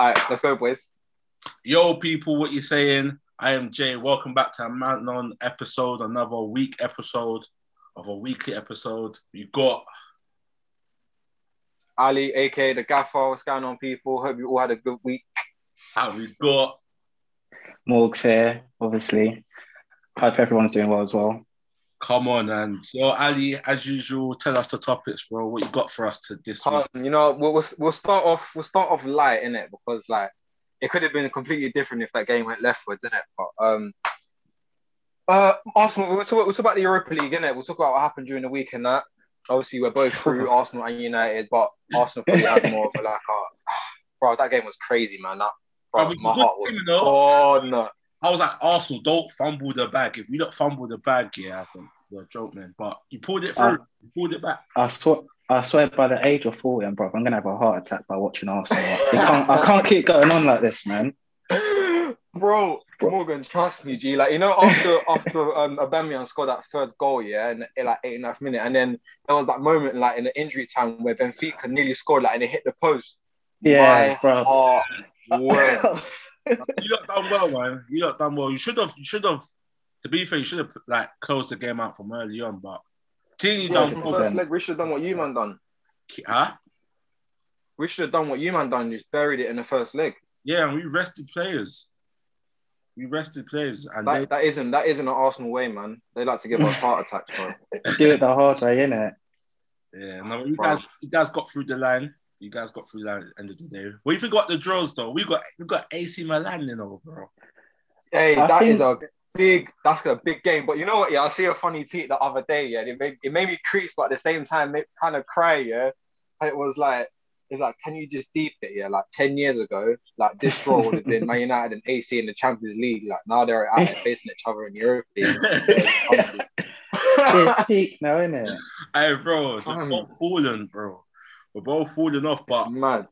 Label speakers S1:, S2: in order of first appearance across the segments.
S1: All right, let's go, boys.
S2: Yo, people, what you saying? I am Jay. Welcome back to a Man On episode, another week episode of a weekly episode. We got
S1: Ali, aka the Gaffer. What's going on, people? Hope you all had a good week.
S2: how we got
S3: Morgs here, obviously. Hope everyone's doing well as well.
S2: Come on and so Ali, as usual, tell us the topics, bro. What you got for us to this week?
S1: Um, you know, we'll, we'll start off we'll start off light in it because like it could have been completely different if that game went leftwards, in it. But um, uh, Arsenal. We'll talk, we'll talk about the Europa League, innit? We'll talk about what happened during the week and that. Obviously, we're both through Arsenal and United, but Arsenal probably had more of a like, uh, bro, that game was crazy, man. That, bro, my heart was
S2: game, you know?
S1: gone.
S2: I was like, Arsenal, don't fumble the bag. If you don't fumble the bag, yeah, I think you're a joke, man. But you pulled it through.
S3: Uh,
S2: you pulled it back.
S3: I saw. I swear by the age of 40, I'm, bro, I'm going to have a heart attack by watching Arsenal. I can't, I can't keep going on like this, man.
S1: Bro,
S3: Bro.
S1: Morgan, trust me, G. Like you know, after after um Aubameyang scored that third goal, yeah, in, in like eight and a half minute, and then there was that moment like in the injury time where Benfica nearly scored, like and it hit the post.
S3: Yeah,
S1: My
S3: bro.
S1: heart went.
S2: You not done well, man. You not done well. You should have. You should have. To be fair, you should have like closed the game out from early on. But Tini
S1: Yeah,
S2: done.
S1: from
S2: well.
S1: first leg, we should have done what you man done.
S2: Huh?
S1: We should have done what you man done. Just buried it in the first leg.
S2: Yeah, and we rested players. We rested players, and
S1: That, that isn't that isn't an Arsenal way, man. They like to give us heart attacks, bro.
S3: Do it the hard way, innit?
S2: yeah. No, you guys, you guys got through the line. You guys got through the line at the end of the day. What if you got the draws though? We got we got AC Milan, you know, bro.
S1: Hey,
S3: I
S1: that is
S3: think-
S1: a big. That's a big game. But you know what? Yeah, I see a funny tweet the other day. Yeah, it made, it made me crease, but at the same time, it kind of cry. Yeah, and it was like, it's like, can you just deep it? Yeah, like ten years ago, like this draw would have been Man United and AC in the Champions League. Like now they're out facing each other in Europe. League.
S3: It's peak now, it?
S2: Hey, bro, we're
S1: Fam.
S2: both falling, bro. We're both falling off, but
S1: It's mad.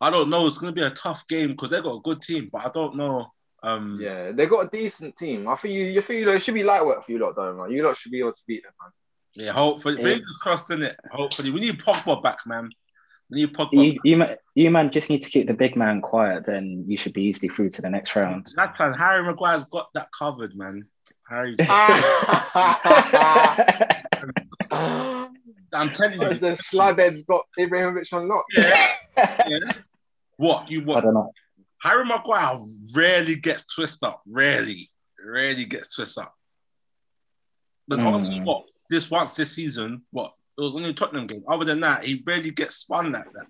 S2: I don't know. It's gonna be a tough game because they got a good team, but I don't know. Um,
S1: Yeah, they got a decent team. I think you, you feel it should be light work for you lot, though, man. You lot should be able to beat them, man.
S2: yeah. Hopefully,
S3: Yeah.
S2: fingers crossed in it. Hopefully, we need Pogba back, man. We need Pogba.
S3: You, you, ma- you man just need to keep the big man quiet, then you should be easily through to the next round.
S2: That plan, Harry Maguire's got that covered, man. Harry, I'm telling you.
S1: the slabhead's got Ibrahimovic on lock.
S2: Yeah. yeah. What you
S3: want,
S2: I
S3: don't know.
S2: Harry Maguire rarely gets twisted up. Rarely, rarely gets twisted up. But
S3: Mm.
S2: only what this once this season. What it was only a Tottenham game. Other than that, he rarely gets spun like that.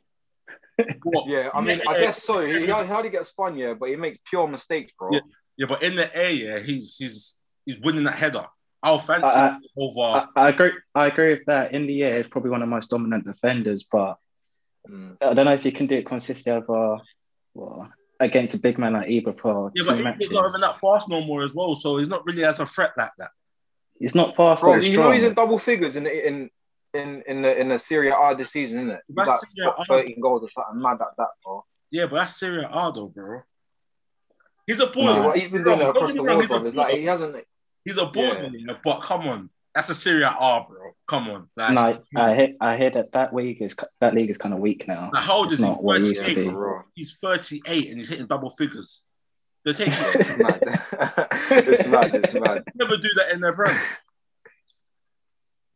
S2: What?
S1: Yeah, I mean, I guess so. He, he hardly gets spun, yeah, but he makes pure mistakes, bro.
S2: Yeah. Yeah, but in the air, yeah, he's he's he's winning that header. I'll fancy
S3: I-
S2: over.
S3: I, I agree. I agree with that. In the air, he's probably one of the most dominant defenders, but
S1: Mm.
S3: I don't know if you can do it consistently over well, against a big man like Ibra for
S2: yeah,
S3: two
S2: but he's not even that fast no more as well. So he's not really as a threat like that.
S3: He's not fast,
S1: Bro,
S3: but he's
S1: you know he's in double figures in the, in in in the in the Serie A this season, isn't it? He's
S2: That's
S1: like
S2: Serie
S1: got
S2: A.
S1: 13 goals or something mad at that, bro.
S2: Yeah, but that's Serie A though, bro. He's a
S3: No.
S2: baller.
S1: Well, he's been doing it across the
S2: me
S1: world, bro. Like he hasn't.
S2: He's a baller, yeah. but come on, that's a Serie A, bro. Come on, like,
S3: No, I hear, I hear that that league is that league is kind of weak now.
S2: like, how old
S3: It's
S2: is he?
S3: not what used to
S2: 38.
S3: be.
S2: He's 38 and he's hitting double figures. They're taking
S1: It's mad. it's mad. It's mad.
S2: never do that in their prem.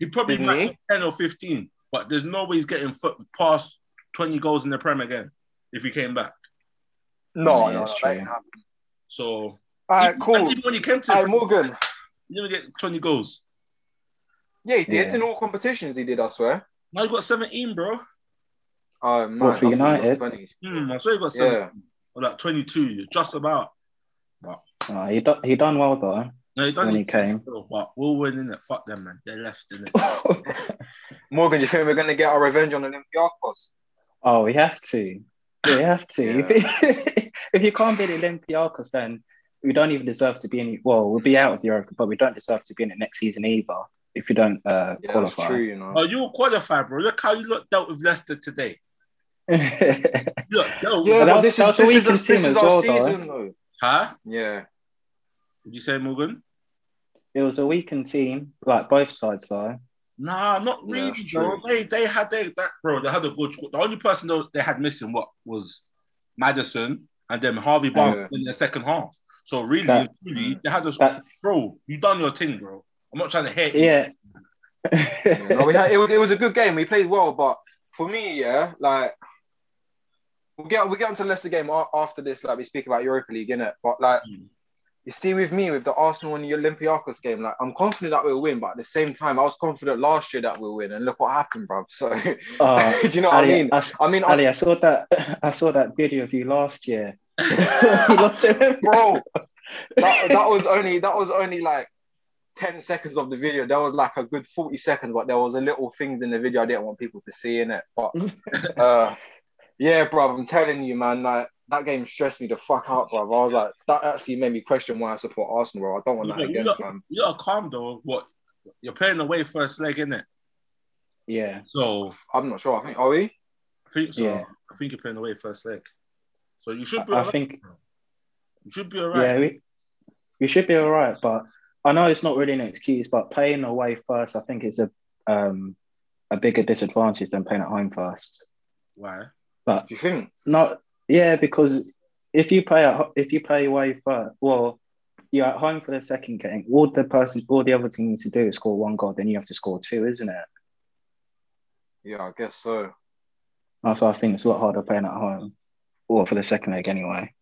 S2: He probably
S1: Didn't
S2: might
S1: he?
S2: get 10 or 15, but there's no way he's getting foot past 20 goals in the prem again if he came back.
S1: No,
S3: Yeah,
S1: no,
S3: it's
S1: that
S3: true.
S2: So,
S1: All right,
S2: even,
S1: cool.
S2: even when he came to,
S1: All right, Morgan.
S2: he didn't get 20 goals.
S1: Yeah, he did
S3: Yeah.
S1: in all competitions. He did, I swear.
S2: Now he got 17, bro.
S1: Oh man,
S3: What, for
S1: I thought he got
S3: United?
S1: 20s.
S2: Hmm, I swear he got 17.
S1: Yeah.
S2: Or like 22, just about.
S3: Uh, he done he done well though.
S2: No, he done
S3: When he came.
S2: thing, But we'll win in it. Fuck them, man. They're left in it.
S1: Morgan, do you think we're gonna get our revenge on Olympiacos?
S3: oh, we have to. We have to.
S1: Yeah.
S3: If, if you can't beat Olympiacos, then we don't even deserve to be in. Well, we'll be out of the Europa, but we don't deserve to be in it next season either. If you don't uh,
S1: Yeah, that's
S3: qualify.
S1: true. You know.
S2: Oh, you will qualify, bro. Look how you look dealt with Leicester today.
S3: yeah,
S2: Look, no,
S1: yeah,
S3: that
S1: but this
S3: that
S1: is
S3: was a
S1: this is,
S3: weakened
S1: this
S3: team
S1: is
S3: as
S1: our
S3: well, though.
S1: season, though.
S2: huh?
S1: Yeah.
S2: Did you say Morgan?
S3: it was a weakened team, like both sides though.
S2: Nah, not really,
S1: that's
S2: bro.
S1: true.
S2: They they had their that bro. They had a good. squad. The only person though they had missing what was Madison, and then Harvey Barnes
S1: Yeah.
S2: in the second half. So really,
S3: That-
S2: really, they had us,
S3: that-
S2: bro. You done your thing, bro. I'm not trying to hate. you.
S3: Yeah.
S1: Yeah, no, we had, it was it was a good game. We played well, but for me, yeah, like we'll get we'll get onto the Leicester game after this. Like we speak about Europa League, innit? But like
S2: Mm.
S1: you see, with me, with the Arsenal and the Olympiacos game, like I'm confident that we'll win, but at the same time, I was confident last year that we'll win, and look what happened, bro. So
S3: Oh,
S1: do you know what I
S3: Ali,
S1: mean?
S3: I
S1: mean, I,
S3: Ali, I saw that. I saw that video of you last year. you lost it,
S1: bro, that, that was only that was only like 10 seconds of the video. There was like a good 40 seconds, but there was a little things in the video I didn't want people to see in it. But uh yeah, bro, I'm telling you, man, like that game stressed me the fuck out, bro. I was like, that actually made me question why I support Arsenal, bro. I don't want that
S2: You
S1: again,
S2: got-
S1: man.
S2: You gotta calm though. What you're playing away first leg, innit?
S3: Yeah.
S2: So
S1: I'm not sure. I think are we?
S2: I think so.
S3: Yeah.
S2: I think you're playing away first leg. So you should be.
S3: I
S2: alright.
S3: think.
S2: you should be alright.
S3: Yeah, we, we should be all right. But I know it's not really an excuse, but playing away first, I think, is a um a bigger disadvantage than playing at home first.
S2: Why?
S3: But
S1: Do you think?
S3: not yeah, because if you play at if you play away first, well, you're at home for the second game. All the person, all the other team needs to do is score one goal, then you have to score two, isn't it?
S1: Yeah, I guess so.
S3: That's why I think it's a lot harder playing at home, or for the second leg anyway.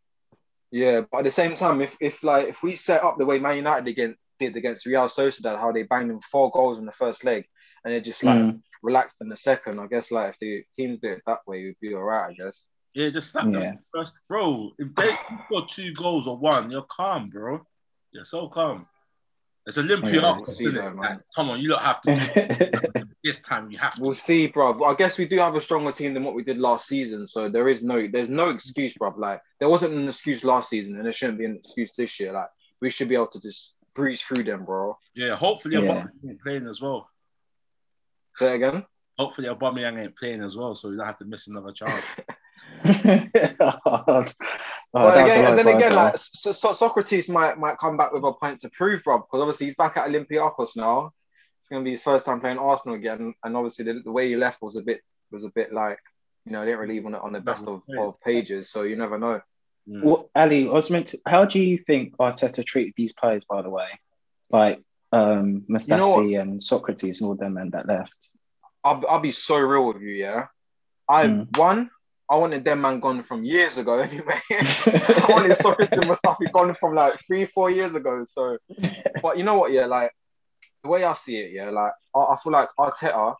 S1: Yeah, but at the same time, if if like if we set up the way Man United against, did against Real Sociedad, how they banged them four goals in the first leg, and they just like
S3: Mm.
S1: relaxed in the second, I guess like if the teams did it that way, we'd be alright, I guess.
S2: Yeah, just slap
S3: Yeah.
S2: them first, bro. If they score two goals or one, you're calm, bro. You're so calm. It's Olympiacos,
S1: we'll
S2: isn't it?
S1: man.
S2: Like, come on, you don't have to. this time you have to.
S1: We'll see, bro. But I guess we do have a stronger team than what we did last season, so there is no there's no excuse, bro. Like there wasn't an excuse last season, and there shouldn't be an excuse this year. Like we should be able to just breeze through them, bro.
S2: Yeah, hopefully
S3: Yeah.
S2: Aubameyang ain't playing as well.
S1: Say again.
S2: Hopefully Aubameyang ain't playing as well, so you don't have to miss another chance.
S3: oh,
S1: but again, and then
S3: low
S1: again,
S3: blow.
S1: like so, so Socrates might might come back with a point to prove, bro, because obviously he's back at Olympiacos now. It's gonna be his first time playing Arsenal again, and obviously the, the way he left was a bit was a bit like you know, I didn't really leave on it on the best of, of pages, so you never know.
S2: Mm.
S3: Well, Ali, I was meant to. How do you think Arteta treated these players? By the way, like um, Mustafi
S1: know
S3: and Socrates and all them men that left.
S1: I'll, I'll be so real with you, yeah. I
S3: Mm.
S1: one, I wanted them man gone from years ago anyway. I wanted Socrates and Mustafi gone from like three, four years ago. So, but you know what? Yeah, like the way I see it, yeah, like I, I feel like Arteta,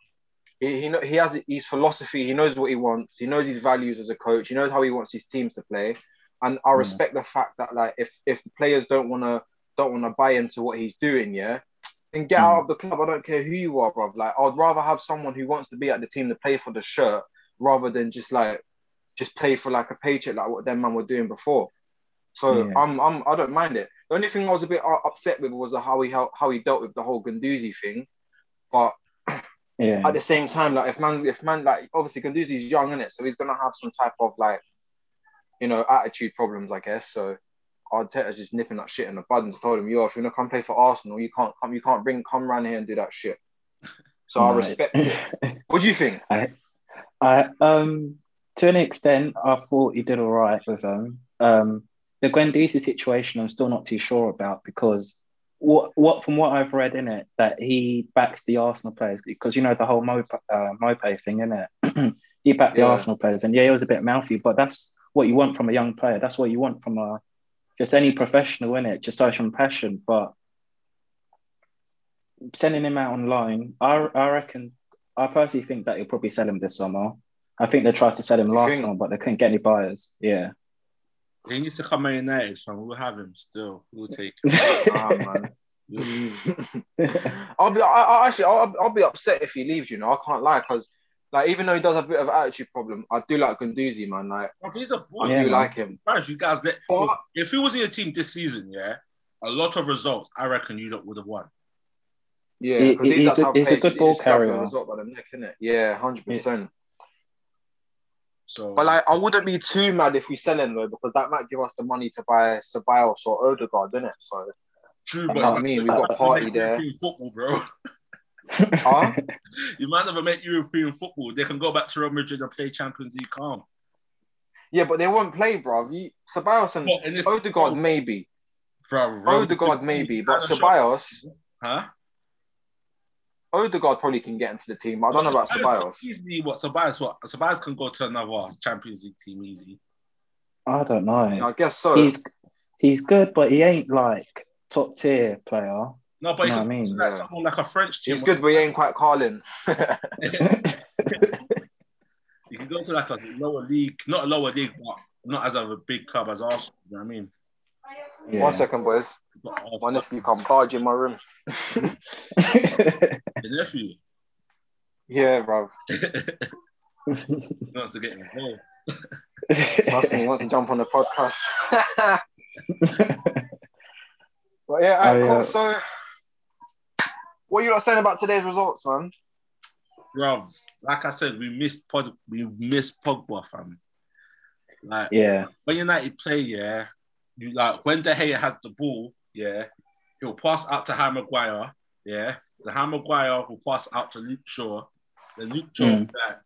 S1: he he, he has his philosophy. He knows what he wants. He knows his values as a coach. He knows how he wants his teams to play. And I
S3: Mm.
S1: respect the fact that like if if the players don't wanna don't wanna buy into what he's doing, yeah, then get
S3: Mm.
S1: out of the club. I don't care who you are, bro. Like I'd rather have someone who wants to be at the team to play for the shirt rather than just like just play for like a paycheck like what them man were doing before. So
S3: Yeah.
S1: I'm I'm I don't mind it. The only thing I was a bit uh, upset with was how he how, how he dealt with the whole Guendouzi thing. But
S3: Yeah,
S1: at the same time, like if man if man like obviously Guendouzi's young in it, so he's gonna have some type of like you know attitude problems, I guess. So Arteta's just nipping that shit in the bud and told him, yo, if you're gonna come play for Arsenal, you can't come you can't bring come around here and do that shit. So I respect it. What do you think?
S3: I um to an extent, I thought he did all right with them. Um, the Guendouzi situation, I'm still not too sure about because what what from what I've read in it that he backs the Arsenal players because you know the whole Maupay uh, Maupay thing in it. he backed the
S1: Yeah.
S3: Arsenal players, and yeah, he was a bit mouthy, but that's what you want from a young player. That's what you want from a just any professional in it. Just show some passion, but sending him out online, I I reckon I personally think that he'll probably sell him this summer. I think they tried to sell him
S1: You
S3: last
S1: think?
S3: summer, but they couldn't get any buyers. Yeah.
S2: He needs to come Man United, so we'll have him still. We'll take.
S1: Nah, man. I'll be I, I actually I'll, I'll be upset if he leaves. You know, I can't lie because like even though he does have a bit of an attitude problem, I do like Guendouzi, man. Like
S2: Bro, he's a boy.
S1: I
S3: Yeah,
S1: do
S3: man.
S1: like him.
S2: Surprised you guys let.
S1: But-
S2: if he was in your team this season, yeah, a lot of results, I reckon you would have won.
S1: Yeah,
S3: He-
S1: because
S3: he's a- he's a good
S1: he
S3: ball
S1: just grabs the
S3: carrier.
S1: result by the neck, innit? Yeah, hundred percent.
S2: So,
S1: But like, I wouldn't be too mad if we sell him though, because that might give us the money to buy Ceballos or Odegaard, didn't it? So,
S2: true, but
S1: I mean? We've got party there.
S2: Football, bro.
S1: Huh?
S2: You might never make European football. They can go back to Real Madrid and play Champions League calm.
S1: Yeah, but they won't play, bro. You, Ceballos and
S2: What, in this-
S1: Odegaard maybe.
S2: Bro,
S1: Odegaard maybe, but
S2: Kind of
S1: Ceballos,
S2: Huh?
S1: Odegaard probably can get into the team. I don't know about Ceballos.
S2: Easily, what Ceballos? What Ceballos can go to another Champions League team easy.
S3: I don't know.
S1: I guess so.
S3: He's he's good, but he ain't like top tier player.
S2: No, but he
S3: No,
S2: can
S3: I mean,
S2: go to like
S1: yeah.
S2: someone like a French team.
S1: It's good, but he ain't quite Carlin.
S2: You can go to like a lower league, not a lower league, but not as of a big club as Arsenal. You know what I mean?
S3: Yeah.
S1: One second, boys.
S2: But
S1: My
S2: Arsenal,
S1: nephew come barge in my room.
S2: the nephew
S1: Yeah, bro.
S2: wants to get involved.
S1: Trust me, he wants to jump on the podcast. but yeah, alright,
S3: Oh,
S1: cool.
S3: yeah.
S1: So, what are you saying about today's results, man?
S2: Bro, like I said, we missed Pod, we missed Pogba, fam. Like
S3: yeah,
S2: when United play, yeah, you like when De Gea has the ball, yeah, he'll pass out to Harry Maguire, yeah. The Harry Maguire will pass out to Luke Shaw. Then Luke Shaw
S3: Mm.
S2: back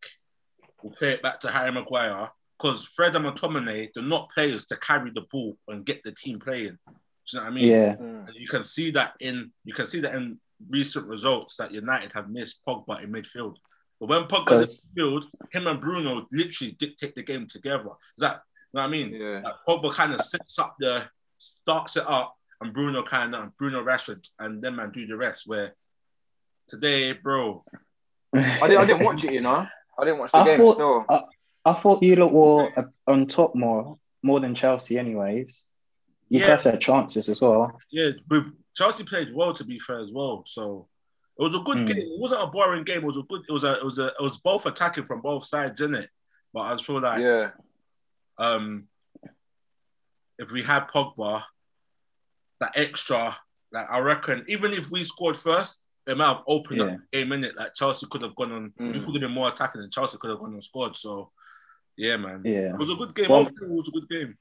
S2: will play it back to Harry Maguire because Fred and McTominay, they're not players to carry the ball and get the team playing. Do you know what I mean?
S3: yeah.
S2: And you can see that in you can see that in recent results that United have missed Pogba in midfield. But when Pogba's
S3: Because-
S2: in midfield, him and Bruno literally dictate the game together. Is that you know what I mean?
S1: Yeah.
S2: Like Pogba kind of sets up the starts it up, and Bruno kind of Bruno Rashford and them man do the rest. Where today, bro,
S1: I, didn't, I didn't watch it, you know. I didn't watch the
S3: I
S1: game
S3: thought-
S1: still.
S3: I thought you lot were uh, on top more, more than Chelsea, anyways. You
S2: Yeah.
S3: guys had chances as well.
S2: yeah, but Chelsea played well to be fair as well. So it was a good
S3: Mm.
S2: game. It wasn't a boring game. It was a good. It was a. It was a. It was both attacking from both sides, didn't it? But I just feel like
S1: Yeah.
S2: um, if we had Pogba, that extra, like I reckon, even if we scored first, it might have opened up
S3: Yeah.
S2: the game in it. Like Chelsea could have gone on, we
S1: Mm.
S2: could have been more attacking, and Chelsea could have gone and scored. So, yeah, man,
S3: Yeah.
S2: it was a good game.
S3: Well-
S2: it was a good game.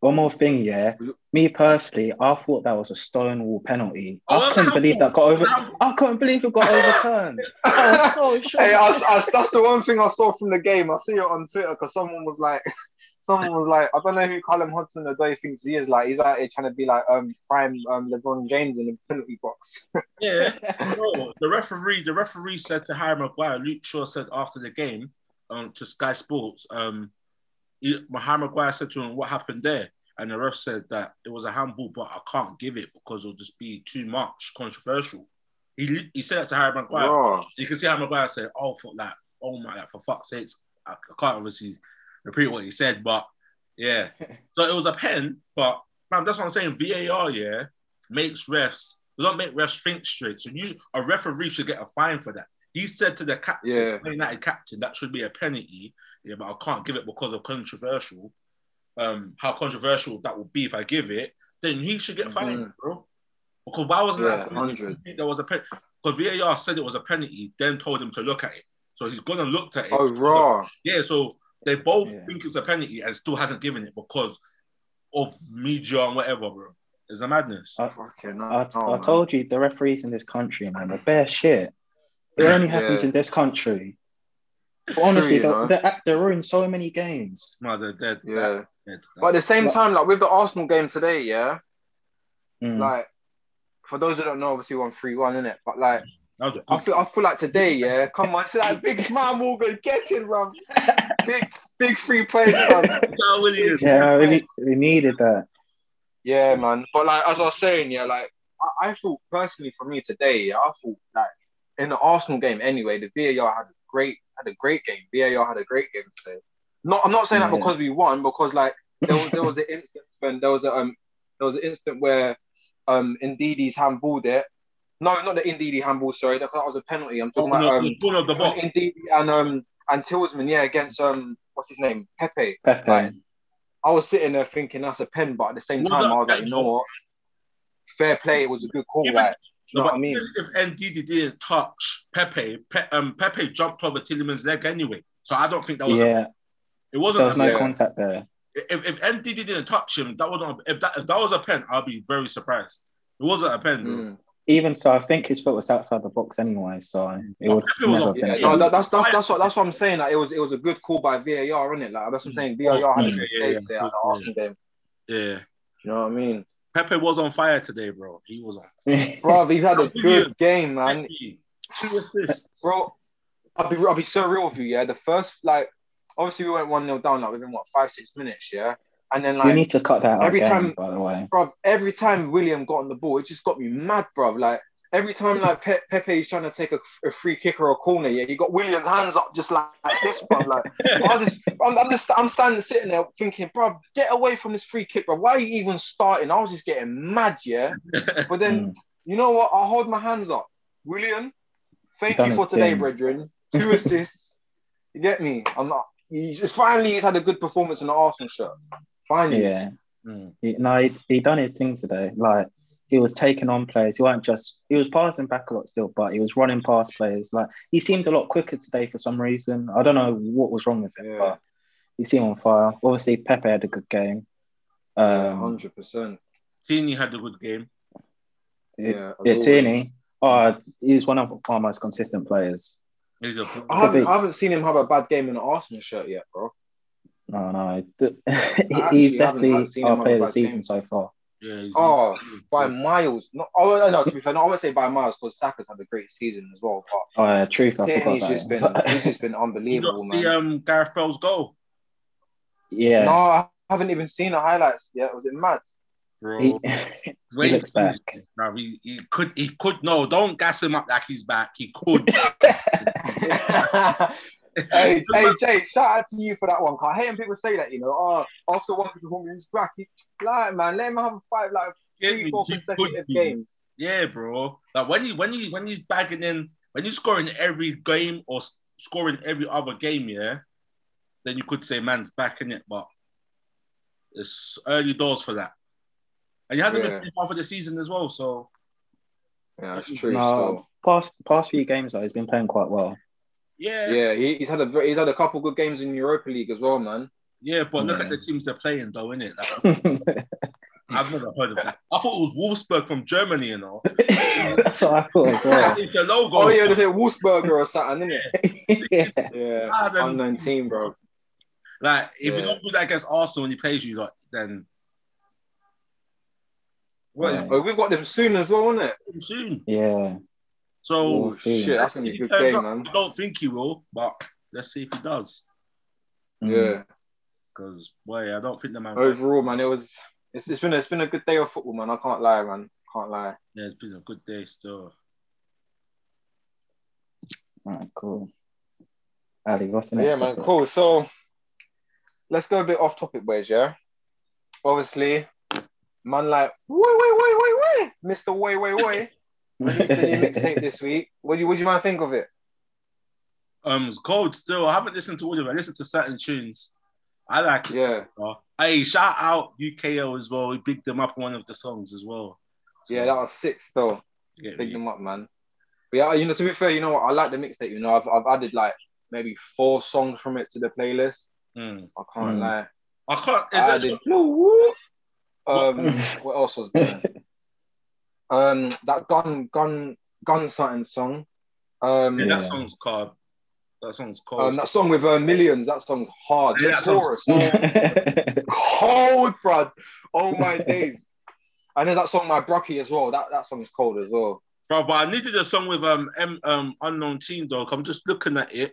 S3: One more thing, yeah. Me personally, I thought that was a Stonewall penalty. I
S2: Oh,
S3: couldn't believe that got over. I couldn't believe it got overturned. I was so shocked.
S1: Hey, I, I, that's the one thing I saw from the game. I see it on Twitter because someone was like, someone was like, I don't know who Callum Hudson Odoi thinks he is. Like, he's out here trying to be like um prime um LeBron James in the penalty box.
S2: Yeah, bro. The referee, the referee said to Harry Maguire, Luke Shaw said after the game um, to Sky Sports, um, he, Maguire said to him, "What happened there?" And the ref said that it was a handball, but I can't give it because it'll just be too much controversial. He he said that to Harry Maguire.
S1: Bro.
S2: You can see Harry Maguire said, "Oh, for like, oh my, like, for fuck's sakes, I, I can't obviously repeat what he said, but yeah." so it was a pen, but man, that's what I'm saying. VAR, yeah, makes refs. They don't make refs think straight. So usually a referee should get a fine for that. He said to the captain,
S1: Yeah.
S2: the United captain, that should be a penalty. Yeah, but I can't give it because of controversial. Um, how controversial that would be if I give it, then he should get fined,
S1: Mhm.
S2: bro. Because why wasn't
S1: Yeah,
S2: that?
S1: 100.
S2: There was a pen because VAR said it was a penalty, then told him to look at it. So he's gone and looked at it.
S1: Oh, raw.
S2: Yeah, so they both
S3: Yeah.
S2: think it's a penalty and still hasn't given it because of media and whatever, bro. It's a madness.
S3: I-
S1: Fucking
S3: I,
S1: hell,
S3: I
S1: man.
S3: told you the referees in this country, man, they're bare shit. It only happens
S1: Yeah.
S3: in this country. But honestly,
S1: True, you know.
S3: they, they, they ruin so many games.
S2: no, they're dead.
S1: Yeah.
S2: Dead.
S1: But at the same time, like with the Arsenal game today, yeah,
S3: Mm.
S1: like for those who don't know, obviously we won three one in it, but like
S2: That was a
S1: I feel I feel like today, yeah, come on, see that big smile, Morgan, get in, bro. big big free play, son.
S2: How will he is?
S3: yeah, we, really, really needed that.
S1: Yeah, man. But like as I was saying, yeah, like I, I thought personally for me today, yeah, I thought like in the Arsenal game anyway, the VAR had a great had a great game. VAR had a great game today. Not I'm not saying that because we won, because like there was there was an instance when there was a um there was an instant where um Ndidi's handballed it. No, not the Ndidi handball, sorry, that, that was a penalty. I'm talking
S2: Oh,
S1: about
S2: no,
S1: um
S2: corner of the box.
S1: Ndidi and um and Tielemans, yeah, against um what's his name? Pepe.
S3: Pepe.
S1: Right. I was sitting there thinking that's a pen, but at the same
S2: Was
S1: time, I was like, you know what? Fair play. It was a good call.
S2: Even-
S1: Like, you know
S2: but
S1: what I mean?
S2: if Ndidi didn't touch Pepe, Pe- um, Pepe jumped over Tielemans's leg anyway. So I don't think that was. A,
S3: yeah,
S2: it wasn't.
S3: There was
S2: a-
S3: no
S1: Yeah.
S3: contact there.
S2: if if Ndidi didn't touch him, that wasn't. If that if that was a pen, I'd be very surprised. It wasn't a pen, bro.
S1: Mm.
S3: even so, I think his foot was outside the box anyway, so it would
S2: Pepe
S3: never have been.
S1: Yeah,
S3: a
S1: no, that's that's that's what that's what I'm saying. Like, it was it was a good call by VAR, isn't it? Like that's what I'm saying. VAR had a good
S2: Yeah,
S1: day
S2: yeah,
S1: today
S2: yeah.
S1: at the Arsenal game.
S2: Yeah.
S1: You know what I mean?
S2: Pepe was on fire today, bro. He was on. Fire.
S1: Bro, he had a good game, man.
S2: Pepe, two assists.
S1: Bro, I'll be I'll be so real with you, yeah. The first like obviously we went one 0 down like within what five six minutes, yeah. And then like we
S3: need to cut that out
S1: every
S3: again,
S1: time-
S3: by the way.
S1: bro, every time Willian got on the ball, it just got me mad, bro. Like every time like Pe- Pepe is trying to take a, a free kick or a corner, yeah, you got Willian's hands up just like, like this, bro. Like I just, I'm, I'm just, I'm standing sitting there thinking, bro, get away from this free kick, bro. Why are you even starting? I was just getting mad, yeah. But then
S3: Mm.
S1: you know what? I'll hold my hands up, William. Thank
S3: Done
S1: you for today,
S3: thing.
S1: brethren. Two assists. You get me? I'm not. He just finally he's had a good performance in the Arsenal shirt. Finally,
S3: Yeah,
S2: Mm.
S3: he, no, he, he done his thing today. Like he was taking on players. He wasn't just he was passing back a lot still, but he was running past players. Like he seemed a lot quicker today for some reason. I don't know what was wrong with him,
S1: Yeah.
S3: but he seemed on fire. Obviously, Pepe had a good game. Um,
S1: hundred percent.
S2: Tierney had a good game.
S1: Yeah,
S3: yeah,
S1: as
S3: Tierney. Oh, he's one of our most consistent players.
S2: He's a
S1: I haven't, I haven't seen him have a bad game in an Arsenal shirt yet, bro.
S3: No, no, th-
S1: actually
S3: he's definitely our player of the season
S1: game.
S3: so far.
S2: Yeah. He's,
S1: Oh,
S2: he's-
S1: By miles. No, oh no, to be fair, no, I won't say by miles because Saka's had a great season as well. But
S3: Oh, yeah, truth, I forgot
S1: Tierney's
S3: about
S1: just
S3: him.
S1: been, he's just been
S2: You
S1: unbelievable,
S2: not see
S1: man.
S2: um Gareth Bell's goal,
S3: yeah,
S1: No, I haven't even seen the highlights yet. Was it mad?
S2: bro.
S3: he,
S2: Wait,
S3: he looks back.
S2: Bro, he, he could he could no, don't gas him up like he's back. He could.
S1: hey, hey, Jay, shout out to you for that one. 'cause I hate when people say that, you know, oh, after one performance, he's back. He, like, man, let him have five, like, three,
S2: me,
S1: four consecutive games.
S2: Yeah, bro. Like when you when you when he's bagging in when you're scoring every game or scoring every other game, yeah, then you could say man's back in it, but it's early doors for that. And he hasn't
S1: Yeah.
S2: been playing half of the season as well, so
S1: Yeah, that's true.
S3: No,
S1: still.
S3: past past few games though, he's been playing quite well.
S2: Yeah, yeah.
S1: Yeah, he, he's had a he's had a couple good games in Europa League as well, man.
S2: Yeah, but look
S3: Yeah.
S2: at the teams they're playing though, innit? Like, I've never heard of that. I thought it was Wolfsburg from Germany, you know.
S3: That's what I thought as well.
S2: The logo.
S1: Oh yeah, they Wolfsberger or something, isn't it?
S3: yeah.
S1: Yeah,
S2: Ah,
S1: unknown team, bro.
S2: Like if you don't do that against Arsenal when he plays you, like then
S3: Right.
S1: Oh, we've got them soon as well, isn't it?
S2: soon?
S3: yeah.
S2: So
S1: Oh
S3: We'll
S1: shit, that's gonna be a good game,
S2: up,
S1: man.
S2: I don't think he will, but let's see if he does.
S3: Mm.
S1: Yeah.
S2: Because boy, I don't think the man.
S1: Overall, man, it was. It's, it's been it's been a good day of football, man. I can't lie, man. Can't lie.
S2: Yeah, it's been a good day still.
S3: Alright, cool. Ali, what's the next
S1: yeah, man,
S3: topic?
S1: cool. So let's go a bit off topic, boys. Yeah. Obviously, man, like wait, wait, wait, wait, wait, Mister Way, Way, Way released a new mixtape this week. What do you, what do you mind think of it?
S2: Um, it's cold still. I haven't listened to all of it. I listened to certain tunes. I like it.
S1: Yeah.
S2: so. Hey, shout out UKO as well. We bigged them up on one of the songs as well. So,
S1: Yeah, that was sick. though.
S2: you get
S1: big them up, man. But yeah, you know, to be fair, you know what? I like the mixtape. You know, I've I've added like maybe four songs from it to the playlist.
S2: Mm.
S1: I can't
S3: Mm.
S1: lie.
S2: I can't. Is
S1: I
S2: that,
S1: added. Um, what else was there? um, that gun, gun, gun something song. Um,
S2: yeah,
S3: Yeah.
S2: that song's called. That song's called.
S1: um, that song with uh, millions. That song's hard.
S2: Yeah, that song's
S1: chorus, cold, bruv. Oh my days. And there's that song, My Brocky, as well. That that song's cold as well.
S2: Bro, but I needed a song with um, M, um Unknown T dog. I'm just looking at it.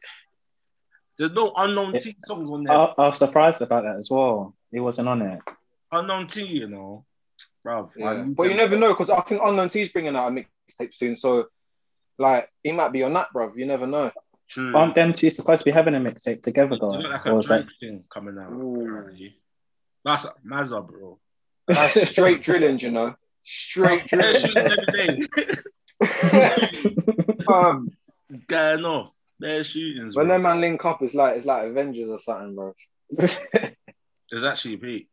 S2: There's no unknown
S3: Yeah.
S2: teen songs on there.
S3: I, I was surprised about that as well. He wasn't on it.
S2: Unknown T, you know, bro.
S1: Yeah. But you never know because I think Unknown T's bringing out a mixtape soon. So, like, he might be on that, bruv. You never know.
S2: True.
S3: Aren't them two supposed to be having a mixtape together though?
S2: You look like a
S3: Or is that
S2: thing coming out.
S1: Ooh.
S2: apparently. That's Mazza, bro.
S1: That's straight drilling, you know. Straight
S2: They're
S1: drilling.
S2: shooting every day.
S1: um,
S2: It's going off. They're shootings.
S1: when
S2: bro.
S1: that man link up, it's like it's like Avengers or something, bro.
S2: It's actually peak.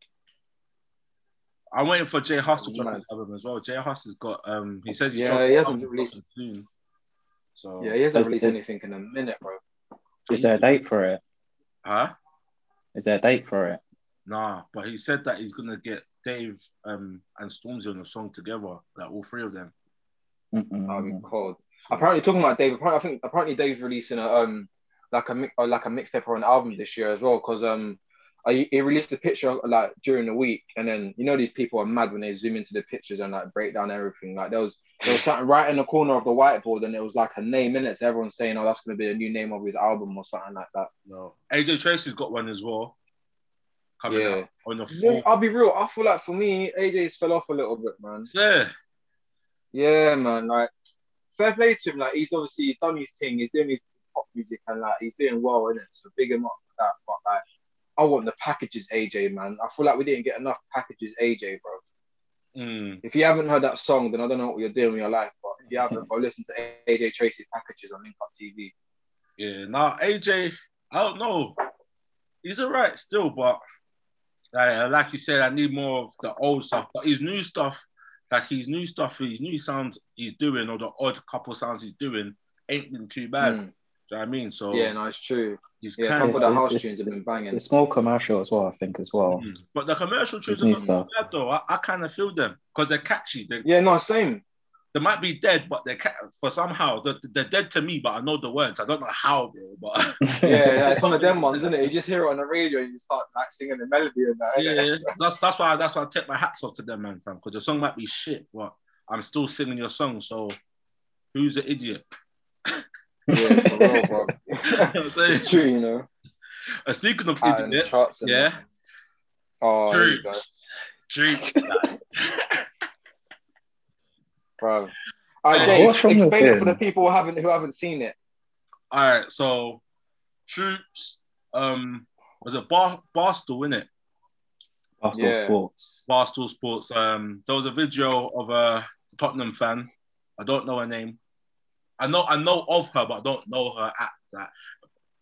S2: I'm waiting for J Hus to drop
S1: Mad.
S2: his album as well. J Hus has got um he says he's
S1: Yeah,
S2: dropping
S1: he hasn't
S2: album
S1: released-
S2: soon. So
S1: Yeah, he hasn't released
S3: the-
S1: anything in a minute, bro.
S3: Is there a date for it?
S2: huh?
S3: Is there a date for it?
S2: Nah, but he said that he's gonna get Dave um and Stormzy on a song together, like all three of them.
S3: Mm-mm.
S1: That'd be cold. Apparently, talking about Dave. Apparently, I think apparently Dave's releasing a um like a mi- like a mixtape or an album this year as well. Because um, I, he released a picture like during the week, and then you know these people are mad when they zoom into the pictures and like break down everything. Like there was there was something right in the corner of the whiteboard, and it was like a name in it. So everyone's saying, "Oh, that's gonna be a new name of his album or something like that."
S2: No. AJ Tracy's got one as well. Coming
S1: Yeah.
S2: out on the
S1: Yeah. I'll be real. I feel like for me, AJ's fell off a little bit, man.
S2: Yeah.
S1: Yeah, man. Like, fair play to him. Like, he's obviously he's done his thing. He's doing his pop music and like he's doing well in it. So big him up for that. But like, I want the packages, AJ, man. I feel like we didn't get enough packages, AJ, bro.
S2: Mm.
S1: If you haven't heard that song, then I don't know what you're doing with your life. But if you haven't, go listen to AJ Tracy packages on Link Up TV.
S2: Yeah. Now AJ, I don't know. He's alright still, but like, like you said, I need more of the old stuff. But his new stuff, like his new stuff, his new sound he's doing, or the odd couple sounds he's doing, ain't been too bad.
S1: Mm.
S2: Do you know what I mean? So
S1: Yeah, no, it's true.
S2: he's
S1: Yeah, a
S2: kind
S1: couple
S2: of
S1: of the
S3: It's-
S1: house
S3: it's-
S1: tunes have been banging.
S3: It's more commercial as well, I think, as well.
S2: Mm. But the commercial tunes are
S3: new
S2: not
S3: stuff.
S2: bad though. I, I kind of feel them because they're catchy. They,
S1: Yeah, no, same.
S2: they might be dead, but they're ca- for somehow they're, they're dead to me. But I know the words. I don't know how, bro. But
S1: Yeah, yeah, it's one of them ones, isn't it? You just hear it on the radio and you start like singing the melody and that. innit?
S2: yeah, that's that's why that's why I take my hats off to them, man, fam. Because the song might be shit, but I'm still singing your song. So who's the idiot?
S1: Yeah, for real, bro.
S2: You know what I'm saying?
S1: It's true, you know.
S2: Uh, speaking of
S1: Out in the
S2: idiots,
S1: and
S2: yeah,
S1: that. Oh, there you.
S2: Troopz, Troopz.
S1: bro. All right,
S2: Hey,
S1: Jay,
S3: what's
S1: explain it for the people who haven't who haven't seen it.
S2: All right, so Troopz, um, was it Bar Barstool, innit?
S3: Barstool
S1: Yeah.
S3: Sports.
S2: Barstool Sports. Um, there was a video of a Tottenham fan. I don't know her name. I know I know of her, but I don't know her at that.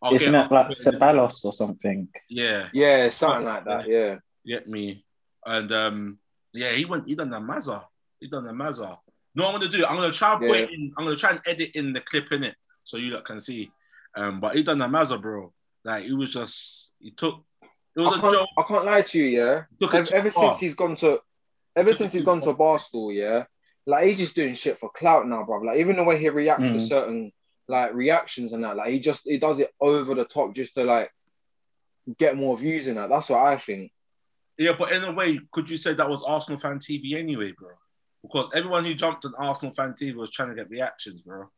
S2: I'll
S3: Isn't
S2: get-
S3: it like Ceballos or something?
S2: Yeah,
S1: Yeah, something like that. Yeah.
S2: get me. And um, yeah, he went. He done the Mazza. He done the Mazza. No, I'm gonna do. I'm gonna try and
S1: Yeah.
S2: it in. I'm gonna try and edit in the clip in it so you can see. Um, but he done the Mazza, bro. Like he was just. He took. It was
S1: I
S2: a
S1: can't,
S2: joke.
S1: I can't lie to you, yeah.
S2: Took it
S1: Ever, ever since he's gone to, ever since he's gone to Barstool, yeah. Like he's just doing shit for clout now, bro. Like even the way he reacts to
S3: Mm.
S1: certain like reactions and that, like he just he does it over the top just to like get more views in that. That's what I think.
S2: Yeah, but in a way, could you say that was Arsenal fan TV anyway, bro? Because everyone who jumped on Arsenal fan TV was trying to get reactions, bro.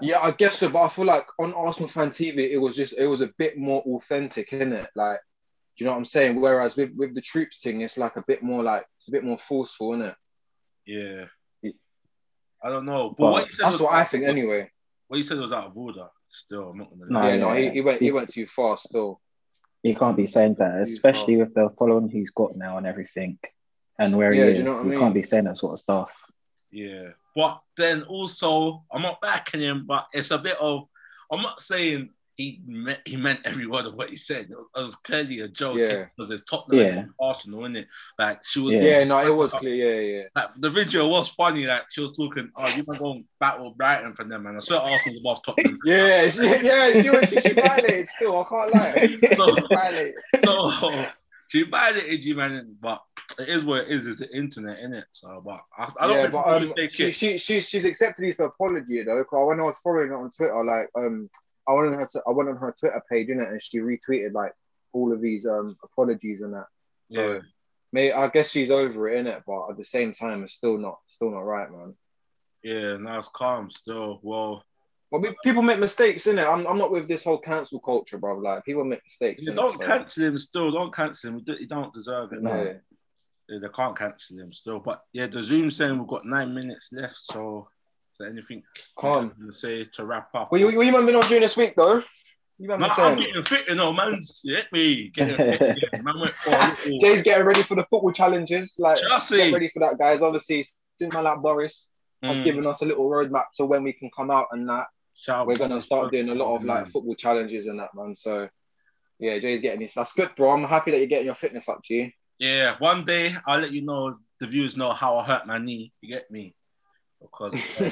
S1: Yeah, I guess so, but I feel like on Arsenal fan TV, it was just it was a bit more authentic, innit? Like, do you know what I'm saying? Whereas with with the Troopz thing, it's like a bit more like it's a bit more forceful, innit?
S2: Yeah.
S3: Yeah.
S2: I don't know. But
S3: Well,
S2: what you said
S1: That's
S2: was
S1: what I think, anyway.
S2: What you said was out of order. Still, I'm not gonna
S3: No,
S2: lie.
S1: yeah, no,
S3: yeah.
S1: he, he went he went too far still.
S3: He can't be saying that, especially with the following he's got now and everything, and where
S1: Yeah,
S3: he is.
S1: you know what I
S3: he
S1: mean?
S3: can't be saying that sort of stuff.
S2: Yeah. But then also, I'm not backing him, but it's a bit of. I'm not saying he meant he meant every word of what he said. It was clearly a joke
S1: Yeah.
S2: because it's Tottenham
S3: Yeah.
S2: and Arsenal, isn't it? Like she was.
S3: Yeah.
S1: Yeah, no, it was clear. Yeah, yeah.
S2: Like, the video was funny. Like she was talking, oh, you might go and battle Brighton for them, man. I swear Arsenal's above Tottenham.
S1: Yeah, she, yeah, she was she, she violated still. I can't lie.
S2: So-
S1: She violated.
S2: so she violated you, man. But it is what it is. It's the internet, isn't it? So, but I, I don't
S1: yeah,
S2: think
S1: but um, she, she she she's accepted his apology though. Because when I was following her on Twitter, like um, I went on her to, I went on her Twitter page in it, and she retweeted like all of these um apologies and that. So
S2: Yeah.
S1: may I guess she's over it in it, but at the same time, it's still not still not right, man.
S2: Yeah, now it's calm still. Well,
S1: But we, people make mistakes in it. I'm I'm not with this whole cancel culture, bro. Like people make mistakes. innit?
S2: don't
S1: So,
S2: cancel him still. Don't cancel him. You don't deserve it.
S3: No.
S1: yeah.
S2: Yeah, they can't cancel him still. But yeah, the Zoom saying we've got nine minutes left. So, anything
S1: Calm.
S2: to say to wrap up?
S1: Well, you, what you man been on during this week though? You man
S2: I'm getting fit, you know, man's hit me. Getting fit, yeah. Man went for a little
S1: Jay's getting ready for the football challenges. Like,
S2: Chelsea.
S1: get ready for that, guys. Obviously, since man like Boris has
S2: Mm,
S1: given us a little roadmap to when we can come out and that,
S2: shout
S1: we're gonna start doing a lot of like
S2: Mm.
S1: football challenges and that, man. So, yeah, Jay's getting this. That's good, bro. I'm happy that you're getting your fitness up, G.
S2: Yeah, one day I'll let you know. The viewers know how I hurt my knee. You get me? Because uh,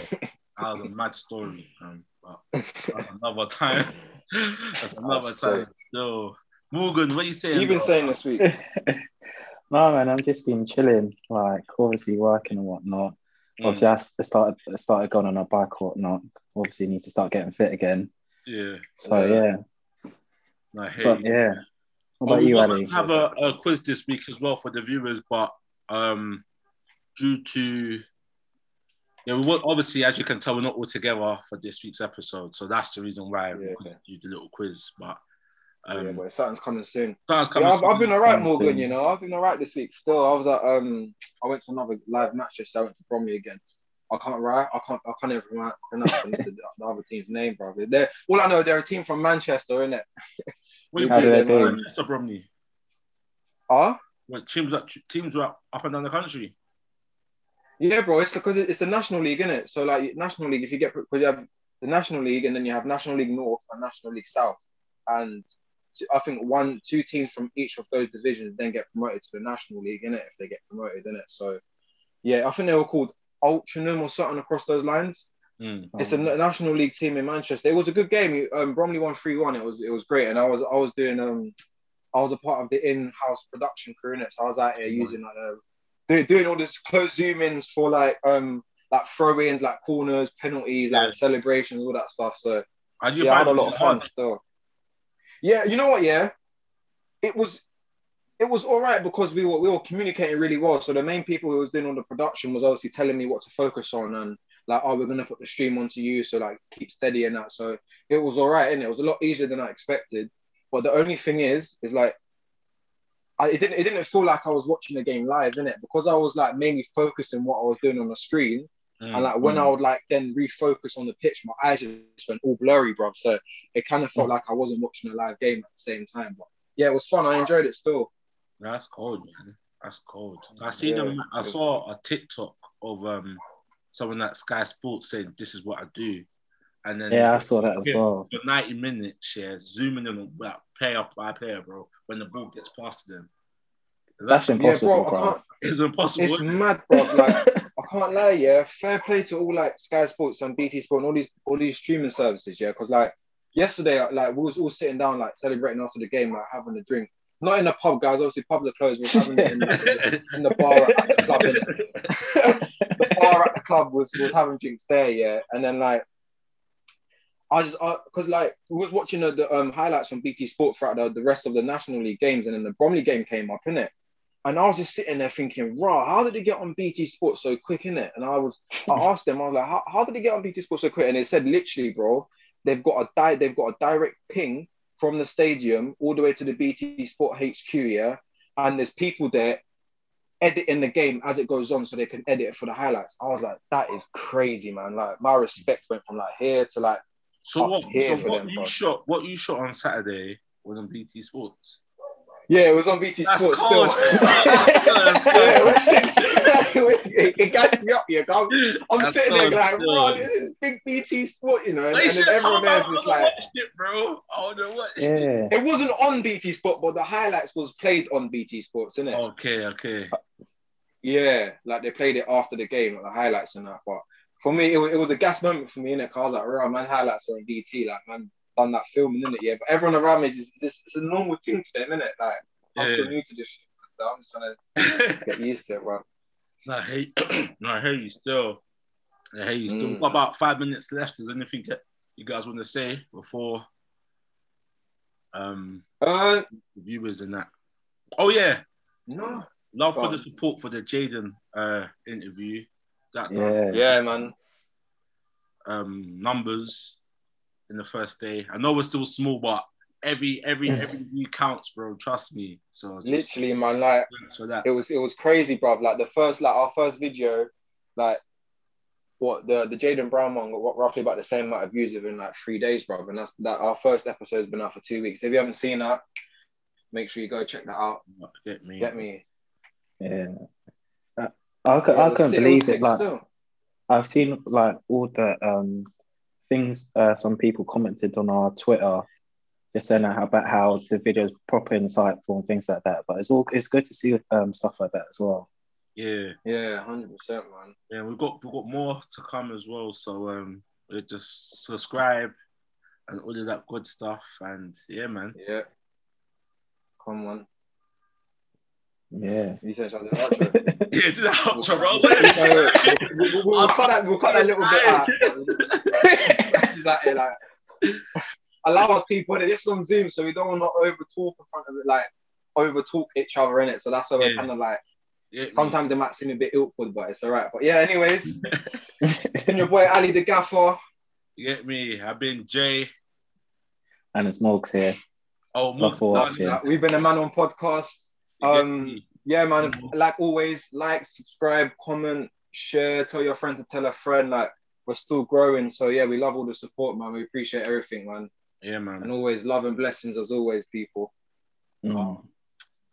S2: that was a mad story. Um, but that's another time. That's another
S1: That's
S2: time.
S1: sick.
S2: Still, Morgan, what you saying?
S1: You've been
S2: bro?
S1: saying this week.
S3: no, man, I'm just been chilling, like obviously working and whatnot. Obviously, that's it started it started going on a bike or whatnot. Obviously, need to start getting fit again.
S2: Yeah.
S3: So
S1: Yeah.
S3: yeah,
S2: I hear
S3: but
S2: you.
S3: yeah. What about
S2: we
S3: you,
S2: might
S3: Ali?
S2: have a, a quiz this week as well for the viewers, but um, due to yeah, we want, obviously as you can tell, we're not all together for this week's episode, so that's the reason why we
S1: Yeah.
S2: do the little quiz. But
S1: yeah,
S2: um,
S1: boy, something's coming soon.
S2: something's
S1: Yeah, I've, I've been alright, Morgan.
S3: soon.
S1: You know, I've been alright this week. Still, I was at um, I went to another live match yesterday. I went to Bromley again. I can't write. I can't. I can't even pronounce the, the, the other team's name, bro. They're all I know. They're a team from Manchester, innit?
S2: Wait,
S3: How do they
S2: wait,
S3: do?
S2: Manchester Bromley.
S1: Ah,
S2: When teams up, teams were up and down the country.
S1: Yeah, bro. It's because it's the National League, isn't it? So like National League, if you get because you have the National League and then you have National League North and National League South, and I think one, two teams from each of those divisions then get promoted to the National League, innit? If they get promoted, innit? So yeah, I think they were called Altrincham or something across those lines.
S2: Mm.
S1: It's a National League team in Manchester. It was a good game. Um, Bromley won three one. It was it was great, and I was I was doing um I was a part of the in-house production crew in it, so I was out here using like uh, doing, doing all this close zoom-ins for like um like throw-ins, like corners, penalties, like celebrations, all that stuff. So
S2: do
S1: yeah, I
S2: find
S1: had a lot of fun still. Yeah, you know what? Yeah, it was it was all right because we were we were communicating really well. So the main people who was doing all the production was obviously telling me what to focus on and like, oh, we're gonna put the stream onto you, so like keep steady and that. So it was all right, and it was a lot easier than I expected. But the only thing is, is like. I, it didn't. It didn't feel like I was watching the game live, in it Because I was like mainly focusing what I was doing on the screen.
S2: Mm.
S1: And like when I would like then refocus on the pitch, my eyes just went all blurry, bro. So it kind of felt like I wasn't watching a live game at the same time. But yeah, it was fun. I enjoyed it still.
S2: That's cold, man. That's cold. I see
S1: Yeah.
S2: them. I saw a TikTok of um someone at Sky Sports saying, "This is what I do," and then
S3: Yeah, I saw that as well.
S2: for ninety minutes, yeah, zooming in on like, player by a player, bro. When the ball gets past them,
S3: That's
S2: That's
S3: impossible,
S1: yeah, bro. I
S3: bro.
S1: can't,
S2: it's impossible.
S1: it's mad, bro. Like I can't lie, yeah. Fair play to all like Sky Sports and BT Sport and all these all these streaming services, yeah. Because like yesterday, uh, like we was all sitting down, like celebrating after the game, like having a drink. Not in the pub, guys. Obviously, pubs are closed. We was having it in, like, in the bar at the club. innit? the bar at the club was was having drinks there, yeah. And then like, I just because like we was watching the, the um highlights from BT Sport throughout the, the rest of the National League games, and then the Bromley game came up, innit? And I was just sitting there thinking, raw, how did it get on BT Sport so quick, innit? And I was, I asked them, I was like, how, how did it get on BT Sport so quick? And they said, literally, bro, they've got a di- they've got a direct ping from the stadium all the way to the BT Sport HQ, yeah. And there's people there editing the game as it goes on so they can edit it for the highlights. I was like, that is crazy, man. Like my respect went from like here to like
S2: so
S1: up
S2: what?
S1: here
S2: So
S1: for
S2: what
S1: them,
S2: you
S1: bro.
S2: shot? What you shot on Saturday was on BT Sports.
S1: Yeah, it was on BT
S2: That's
S1: Sports
S2: cold.
S1: still. yeah, it, was, it, it gassed me up, yeah. I'm, I'm
S2: That's
S1: sitting there like, bro, this is big BT Sport, you know. And, and then everyone
S2: I
S1: else is like,
S2: it, bro. I would have watched.
S3: Yeah.
S1: it wasn't on BT Sport, but the highlights was played on BT Sports, innit?
S2: Okay, okay.
S1: Yeah, like they played it after the game, like the highlights and that. But for me, it, was- it was a gas moment for me, innit? Cause I was like, right, man, highlights are on BT, like, man, done that filming, innit? Yeah, but everyone around me is just, it's, it's a normal thing to them, innit? Like, I'm
S2: Yeah.
S1: still new to this shit, so I'm just trying to get used to it, bro.
S2: no, I hate. no, I hear you still. I hear you still.
S1: Mm.
S2: About five minutes left. Is anything that you guys want to say before um
S1: Uh,
S2: viewers and that? Oh yeah,
S1: no.
S2: love for the support for the Jaden uh interview. That done.
S3: Yeah.
S1: Yeah, man.
S2: um numbers in the first day. I know we're still small, but every every every view counts, bro. Trust me. So
S1: Literally, man, like,
S2: thanks for that.
S1: it was it was crazy, bro. Like the first, like our first video, like what the the Jaden Brown one got roughly about the same amount of views within like three days, bro. And that's that our first episode has been out for two weeks. If you haven't seen that, make sure you go check that out.
S2: Get me.
S1: Get me.
S3: Yeah. I, cou-
S1: Yeah,
S3: I
S1: was
S3: couldn't
S1: sick- was
S3: believe it. Like
S1: still.
S3: I've seen like all the um things uh, some people commented on our Twitter, just saying how about how the video's proper insightful and things like that. But it's all it's good to see um stuff like that as well.
S2: Yeah,
S1: Yeah, hundred percent, man.
S2: yeah. We've got we've got more to come as well. So um, just subscribe and all of that good stuff. And yeah, man.
S1: Yeah. Come on.
S3: Yeah.
S1: You said shall I do the outro?
S2: Yeah, do that outro, bro.
S1: we'll, we'll, we'll cut that. We'll cut that little bit out. That's exactly like allow us people. This is on Zoom, so we don't want to over talk in front of it, like over talk each other in it. So that's why we're
S2: Yeah.
S1: kind of like
S2: Yeah,
S1: sometimes it might seem a bit awkward, but it's alright. But yeah, anyways, been your boy Ali the Gaffer.
S2: You get me? I've been Jay.
S3: and it's Morgs here.
S2: Oh, Mox
S3: Before,
S2: done.
S3: yeah.
S1: Uh, We've been a man on podcast.
S2: You get
S1: Um, yeah, man. Like always, like, subscribe, comment, share, tell your friend to tell a friend. Like we're still growing, so yeah, we love all the support, man. We appreciate everything, man.
S2: Yeah, man.
S1: And always love and blessings as always, people.
S3: Mm.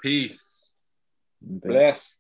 S2: Peace.
S1: Bless.